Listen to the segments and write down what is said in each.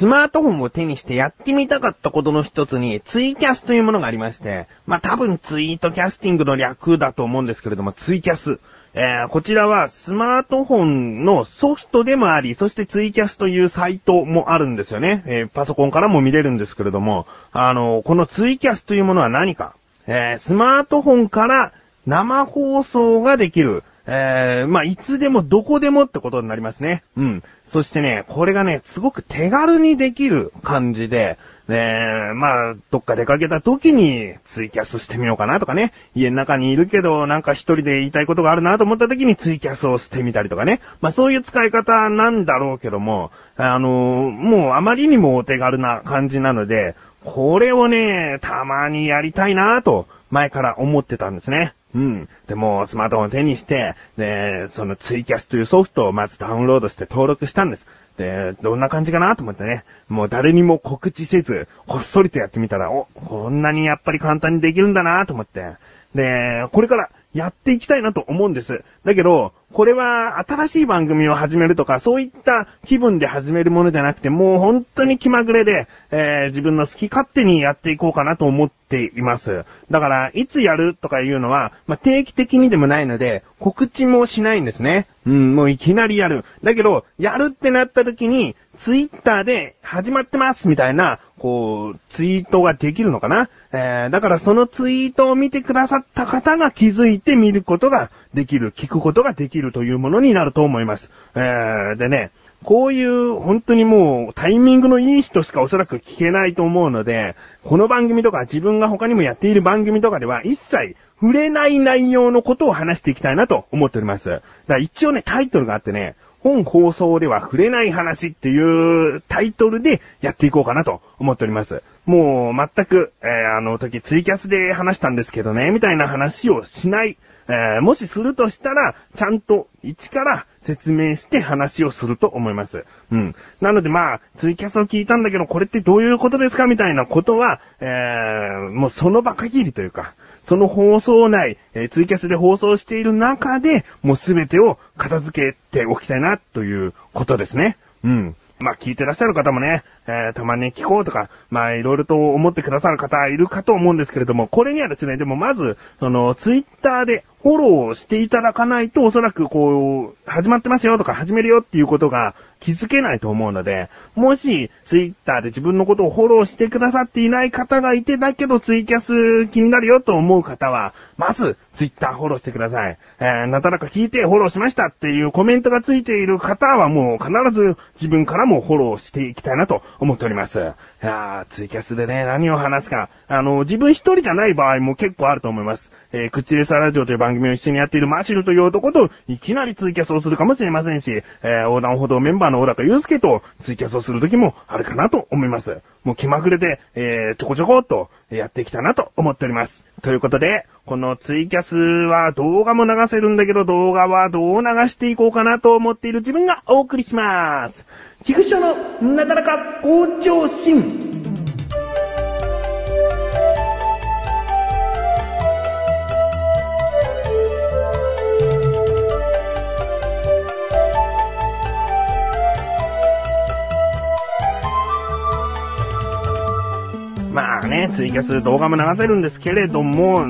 スマートフォンを手にしてやってみたかったことの一つに、ツイキャスというものがありまして、まあ、多分ツイートキャスティングの略だと思うんですけれども、ツイキャス。えー、こちらはスマートフォンのソフトでもあり、そしてツイキャスというサイトもあるんですよね。えー、パソコンからも見れるんですけれども、あの、このツイキャスというものは何か。えー、スマートフォンから生放送ができる。えー、まあ、いつでもどこでもってことになりますね。うん。そしてね、これがね、すごく手軽にできる感じで、ねまあ、どっか出かけた時にツイキャスしてみようかなとかね。家の中にいるけど、なんか一人で言いたいことがあるなと思った時にツイキャスをしてみたりとかね。まあそういう使い方なんだろうけども、あの、もうあまりにもお手軽な感じなので、これをね、たまにやりたいなと、前から思ってたんですね。うん。でも、スマートフォンを手にして、で、そのツイキャスというソフトをまずダウンロードして登録したんです。で、どんな感じかなと思ってね。もう誰にも告知せず、こっそりとやってみたら、お、こんなにやっぱり簡単にできるんだなと思って。で、これからやっていきたいなと思うんです。だけど、これは新しい番組を始めるとか、そういった気分で始めるものじゃなくて、もう本当に気まぐれで、えー、自分の好き勝手にやっていこうかなと思っています。だから、いつやるとかいうのは、まあ、定期的にでもないので、告知もしないんですね。うん、もういきなりやる。だけど、やるってなった時に、ツイッターで始まってますみたいな、こう、ツイートができるのかな？えー、だからそのツイートを見てくださった方が気づいて見ることができる、聞くことができるというものになると思います。えー、でね、こういう本当にもうタイミングのいい人しかおそらく聞けないと思うので、この番組とか自分が他にもやっている番組とかでは一切触れない内容のことを話していきたいなと思っております。だから一応ね、タイトルがあってね、本放送では触れない話っていうタイトルでやっていこうかなと思っております。もう全く、えー、あの時ツイキャスで話したんですけどね、みたいな話をしない。えー、もしするとしたら、ちゃんと一から説明して話をすると思います。うん。なのでまあ、ツイキャスを聞いたんだけど、これってどういうことですかみたいなことは、えー、もうその場限りというか、その放送内、えー、ツイキャスで放送している中で、もうすべてを片付けておきたいな、ということですね。うん。まあ聞いてらっしゃる方もね、えー、たまに聞こうとか、まあいろいろと思ってくださる方いるかと思うんですけれども、これにはですね、でもまず、その、ツイッターでフォローしていただかないと、おそらくこう、始まってますよとか始めるよっていうことが気づけないと思うので、もし、ツイッターで自分のことをフォローしてくださっていない方がいて、だけどツイキャス気になるよと思う方は、まず、ツイッターフォローしてください。えー、なたらか聞いてフォローしましたっていうコメントがついている方はもう必ず自分からもフォローしていきたいなと思っております。いやー、ツイキャスでね、何を話すか。あの、自分一人じゃない場合も結構あると思います。えー、口レサラジオという番組を一緒にやっているマシルという男と、いきなりツイキャスをするかもしれませんし、えー、横断歩道メンバーの小高祐介とツイキャスをする時もあるかなと思います。もう気まぐれで、えー、ちょこちょこっとやっていきたいなと思っております。ということで、このツイキャスは動画も流せるんだけど動画はどう流していこうかなと思っている自分がお送りします。菊池のなかなか向上心。まあね、ツイキャス動画も流せるんですけれども、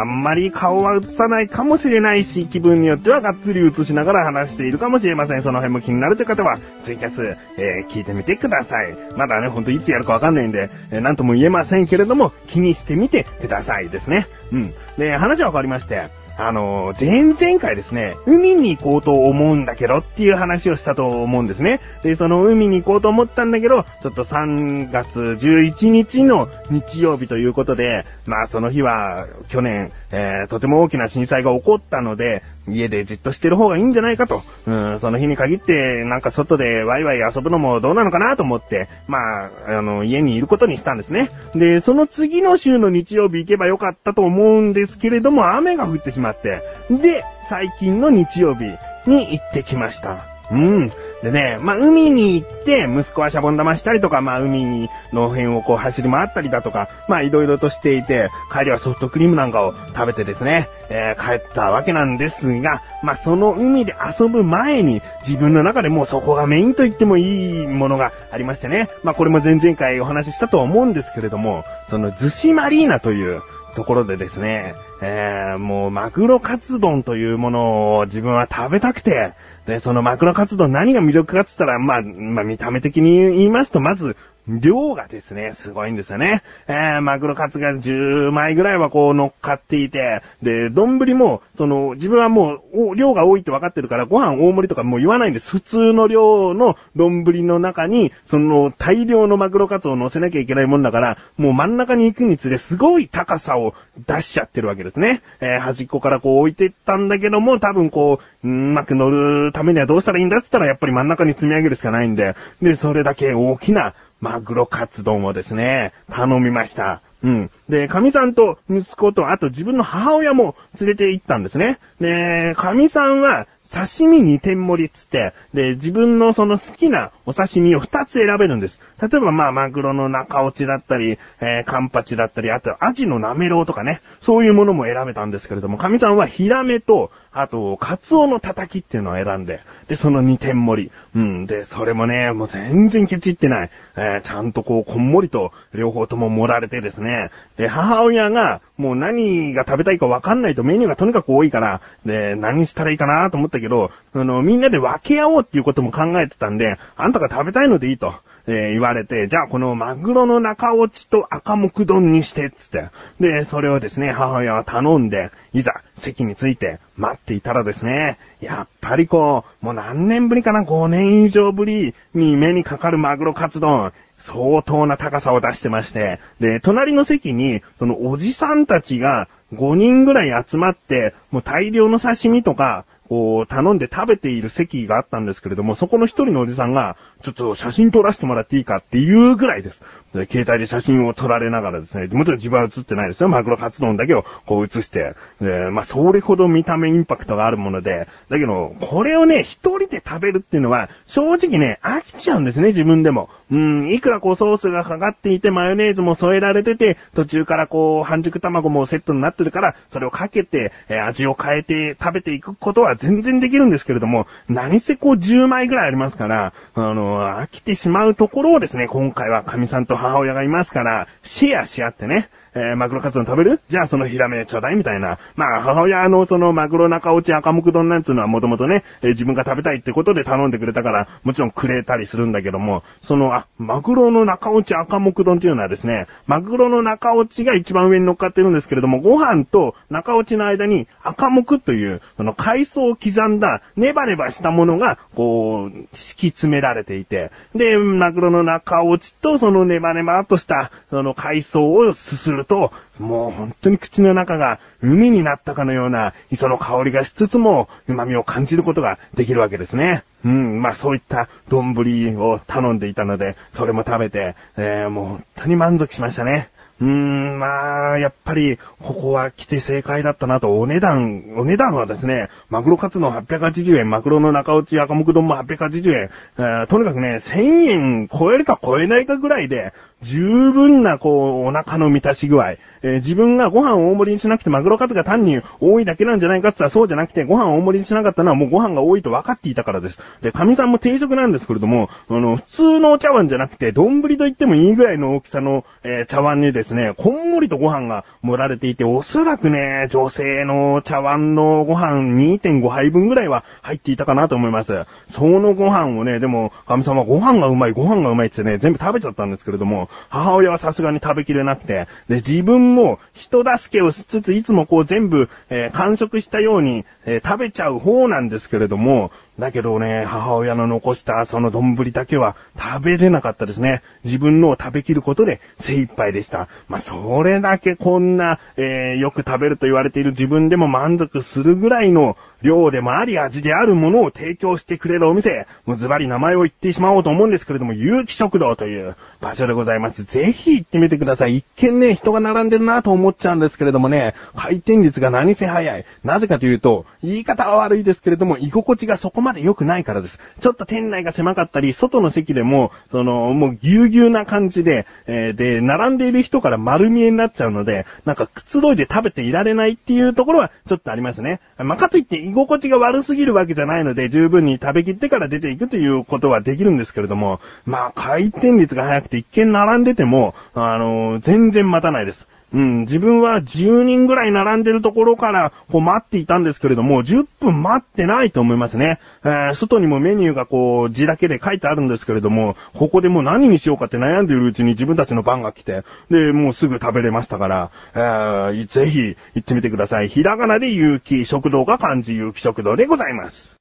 あんまり顔は映さないかもしれないし、気分によってはがっつり映しながら話しているかもしれません。その辺も気になるという方は、ツイキャス、えー、聞いてみてください。まだね、ほんといつやるかわかんないんで、えー、なんとも言えませんけれども、気にしてみてくださいですね。うん。で、話は変わりまして、あの、前々回ですね、海に行こうと思うんだけどっていう話をしたと思うんですね。で、その海に行こうと思ったんだけど、ちょっと3月11日の日曜日ということで、まあその日は去年、えー、とても大きな震災が起こったので、家でじっとしてる方がいいんじゃないかと。うん、その日に限って、なんか外でワイワイ遊ぶのもどうなのかなと思って、まあ、あの、家にいることにしたんですね。で、その次の週の日曜日行けばよかったと思うんですけれども、雨が降ってしまって、で、最近の日曜日に行ってきました。うん。でね、まあ、海に行って、息子はシャボン玉したりとか、まあ、海の辺をこう走り回ったりだとか、まあ、いろいろとしていて、帰りはソフトクリームなんかを食べてですね、えー、帰ったわけなんですが、まあ、その海で遊ぶ前に、自分の中でもうそこがメインと言ってもいいものがありましてね。まあ、これも前々回お話ししたと思うんですけれども、その、逗子マリーナという、ところでですね、えー、もうマグロカツ丼というものを自分は食べたくて、で、そのマクロ活動何が魅力かって言ったら、まあ、まあ見た目的に言いますと、まず、量がですね、すごいんですよね。えー、マグロカツが10枚ぐらいはこう乗っかっていて、で、丼も、その、自分はもう、量が多いって分かってるから、ご飯大盛りとかもう言わないんです。普通の量の丼の中に、その、大量のマグロカツを乗せなきゃいけないもんだから、もう真ん中に行くにつれ、すごい高さを出しちゃってるわけですね。えー、端っこからこう置いてったんだけども、多分こう、うまく乗るためにはどうしたらいいんだって言ったら、やっぱり真ん中に積み上げるしかないんで、で、それだけ大きな、マグロカツ丼をですね、頼みました。うん。で、神さんと息子と、あと自分の母親も連れて行ったんですね。で、神さんは刺身2点盛りつって、で、自分のその好きなお刺身を2つ選べるんです。例えばまあ、マグロの中落ちだったり、えー、カンパチだったり、あと、アジのなめろうとかね、そういうものも選べたんですけれども、神さんはヒラメと、あと、カツオのたたきっていうのを選んで、で、その2点盛り。うん、で、それもね、もう全然ケチってない。えー、ちゃんとこう、こんもりと、両方とも盛られてですね、で、母親が、もう何が食べたいかわかんないとメニューがとにかく多いから、で、何したらいいかなと思ったけど、あの、みんなで分け合おうっていうことも考えてたんで、あんたが食べたいのでいいと。えー、言われて、じゃあこのマグロの中落ちと赤木丼にして、つって。で、それをですね、母親は頼んで、いざ、席について待っていたらですね、やっぱりこう、もう何年ぶりかな、5年以上ぶりに目にかかるマグロカツ丼、相当な高さを出してまして、で、隣の席に、そのおじさんたちが5人ぐらい集まって、もう大量の刺身とか、こう、頼んで食べている席があったんですけれども、そこの一人のおじさんが、ちょっと写真撮らせてもらっていいかっていうぐらいです。で携帯で写真を撮られながらですね、もちろん自分は写ってないですよ。マグロカツ丼だけをこう写して、で、まあ、それほど見た目インパクトがあるもので、だけど、これをね、一人で食べるっていうのは、正直ね、飽きちゃうんですね、自分でも。うん、いくらこうソースがかかっていて、マヨネーズも添えられてて、途中からこう、半熟卵もセットになってるから、それをかけて、え、味を変えて食べていくことは全然できるんですけれども、何せこう10枚ぐらいありますから、あの、飽きてしまうところをですね、今回は神さんと母親がいますから、シェアし合ってね、えー、マグロカツ丼食べる？じゃあそのヒラメちょうだいみたいな。まあ、母親のそのマグロ中落ち赤木丼なんつうのはもともとね、えー、自分が食べたいってことで頼んでくれたから、もちろんくれたりするんだけども、その、あ、マグロの中落ち赤木丼っていうのはですね、マグロの中落ちが一番上に乗っかってるんですけれども、ご飯と中落ちの間に赤木という、その海藻を刻んだネバネバしたものが、こう、敷き詰められていて、で、マグロの中落ちとそのネバネバっとした、その海藻をすするると、もう本当に口の中が海になったかのような磯の香りがしつつも、旨味を感じることができるわけですね。うん、まあそういった丼を頼んでいたので、それも食べて、えー、もう本当に満足しましたね。うーん、まあ、やっぱり、ここは来て正解だったなと、お値段、お値段はですね、マグロカツの880円、マグロの中落ち赤木丼も880円、えー、とにかくね、1000円超えるか超えないかぐらいで、十分な、こう、お腹の満たし具合。えー、自分がご飯大盛りにしなくてマグロカツが単に多いだけなんじゃないかって言ったらそうじゃなくて、ご飯大盛りにしなかったのはもうご飯が多いと分かっていたからです。で、神さんも定食なんですけれども、あの、普通のお茶碗じゃなくて、丼と言ってもいいぐらいの大きさの、えー、茶碗にですね、こんもりとご飯が盛られていて、おそらくね、女性の茶碗のご飯2.5杯分ぐらいは入っていたかなと思います。そのご飯をね、でも、神さんはご飯がうまい、ご飯がうまいってね、全部食べちゃったんですけれども、母親はさすがに食べきれなくて、で、自分も人助けをしつつ、いつもこう全部、えー、完食したように、えー、食べちゃう方なんですけれども、だけどね、母親の残したその丼だけは食べれなかったですね。自分のを食べきることで精一杯でした。まあ、それだけこんな、えー、よく食べると言われている自分でも満足するぐらいの、量でもあり味であるものを提供してくれるお店、もうズバリ名前を言ってしまおうと思うんですけれども、有機食堂という場所でございます。ぜひ行ってみてください。一見ね、人が並んでるなと思っちゃうんですけれどもね、回転率が何せ早い。なぜかというと、言い方は悪いですけれども、居心地がそこまで良くないからです。ちょっと店内が狭かったり、外の席でも、その、もうぎゅうぎゅうな感じで、えー、で、並んでいる人から丸見えになっちゃうので、なんかくつろいで食べていられないっていうところはちょっとありますね。まあ、かといって居心地が悪すぎるわけじゃないので、十分に食べきってから出ていくということはできるんですけれども、まあ、回転率が速くて一見並んでても、あのー、全然待たないです。ん、自分は10人ぐらい並んでるところから、こう待っていたんですけれども、10分待ってないと思いますね。えー、外にもメニューがこう、字だけで書いてあるんですけれども、ここでもう何にしようかって悩んでいるうちに自分たちの番が来て、で、もうすぐ食べれましたから、えー、ぜひ行ってみてください。ひらがなで有機食堂が漢字有機食堂でございます。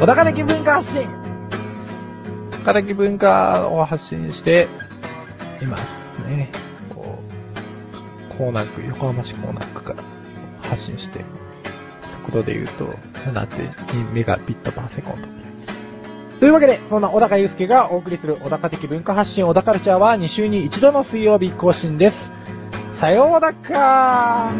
小高的文化発信小高的文化を発信しています。ね、こう、港南区、横浜市港南区から発信して、速度で言うと、7.2メガビットパーセコンド。というわけで、そんな小高祐介がお送りする小高的文化発信小高ルチャーは2週に1度の水曜日更新です。さようだか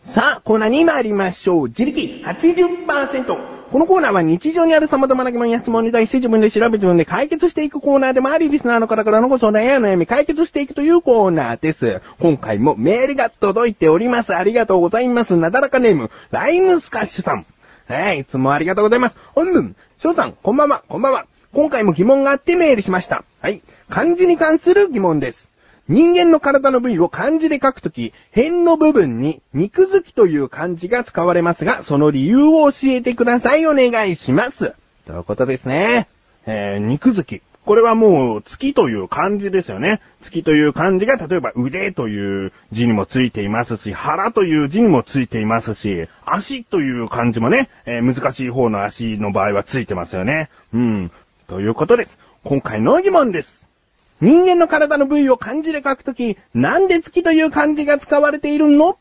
さあ、コーナーに参りましょう。自力80%。このコーナーは日常にある様々な疑問や質問に対して自分で調べ自分で解決していくコーナーでもあり、リスナーの方からのご相談や悩み解決していくというコーナーです。今回もメールが届いております。ありがとうございます。なだらかネーム、ライムスカッシュさん。はい、いつもありがとうございます。本文、翔さん、こんばんは、こんばんは。今回も疑問があってメールしました。はい、漢字に関する疑問です。人間の体の部位を漢字で書くとき、辺の部分に肉づきという漢字が使われますが、その理由を教えてください。お願いします。ということですね。えー、肉づき。これはもう月という漢字ですよね。月という漢字が例えば腕という字にもついていますし、腹という字にもついていますし、足という漢字もね、えー、難しい方の足の場合はついてますよね。うん。ということです。今回の疑問です。人間の体の部位を漢字で書くとき、なんで月という漢字が使われているの？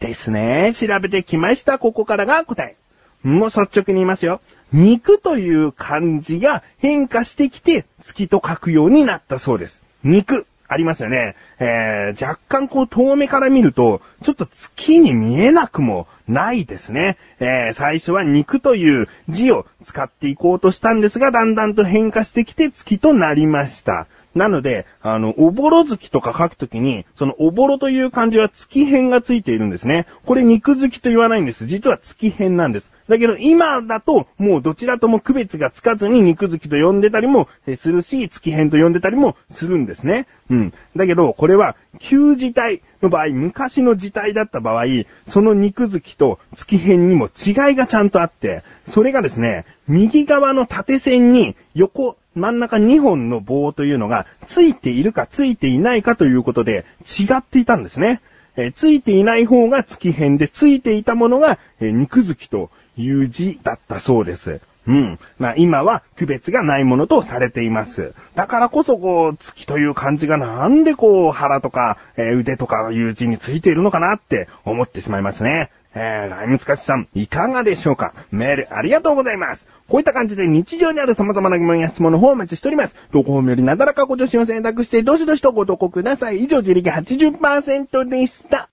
ですね。調べてきました。ここからが答え。もう率直に言いますよ。肉という漢字が変化してきて月と書くようになったそうです。肉。ありますよね。えー、若干こう遠目から見ると、ちょっと月に見えなくもないですね。えー、最初は肉という字を使っていこうとしたんですが、だんだんと変化してきて月となりました。なので、あの、おぼろ月とか書くときに、そのおぼろという漢字は月辺がついているんですね。これ肉付きと言わないんです。実は月辺なんです。だけど今だと、もうどちらとも区別がつかずに肉付きと呼んでたりもするし、月辺と呼んでたりもするんですね。うん。だけど、これは、旧字体の場合、昔の字体だった場合、その肉付きと月辺にも違いがちゃんとあって、それがですね、右側の縦線に横、真ん中2本の棒というのが、ついているかついていないかということで、違っていたんですね。えー、ついていない方が月辺で、ついていたものが、えー、肉付きという字だったそうです。うん。まあ今は区別がないものとされています。だからこそこう、月という漢字がなんでこう、腹とか、えー、腕とかいう字についているのかなって思ってしまいますね。えー、ライムスカシさん、いかがでしょうか？メールありがとうございます。こういった感じで日常にある様々な疑問や質問の方をお待ちしております。投稿よりなだらかご助身を選択して、どしどしとご投稿ください。以上、自力80%でした。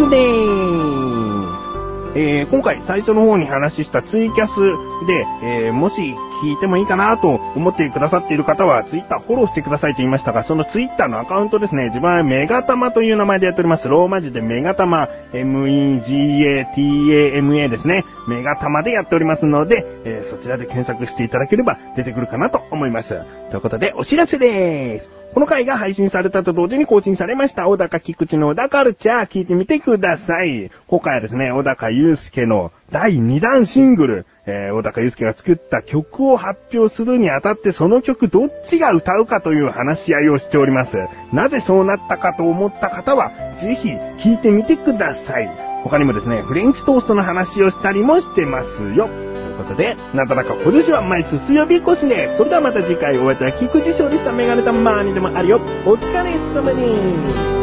ングでーす。えー、今回最初の方に話したツイキャスで、えー、もし聞いてもいいかなと思ってくださっている方は、ツイッターフォローしてくださいと言いましたが、そのツイッターのアカウントですね、自分はメガタマという名前でやっております。ローマ字でメガタマ、M-E-G-A-T-A-M-A ですね。メガタマでやっておりますので、えー、そちらで検索していただければ出てくるかなと思います。ということで、お知らせでーす。この回が配信されたと同時に更新されました、小高菊池の小高ルチャー聞いてみてください。今回はですね、小高祐介の第2弾シングル、えー、小高祐介が作った曲を発表するにあたってその曲どっちが歌うかという話し合いをしております。なぜそうなったかと思った方は、ぜひ聞いてみてください。他にもですね、フレンチトーストの話をしたりもしてますよ。ということで、なんとなく今年は毎週水曜日越しね。それではまた次回お会いいたい菊池勝利したメガネたまーにでもあるよ。お疲れ様に。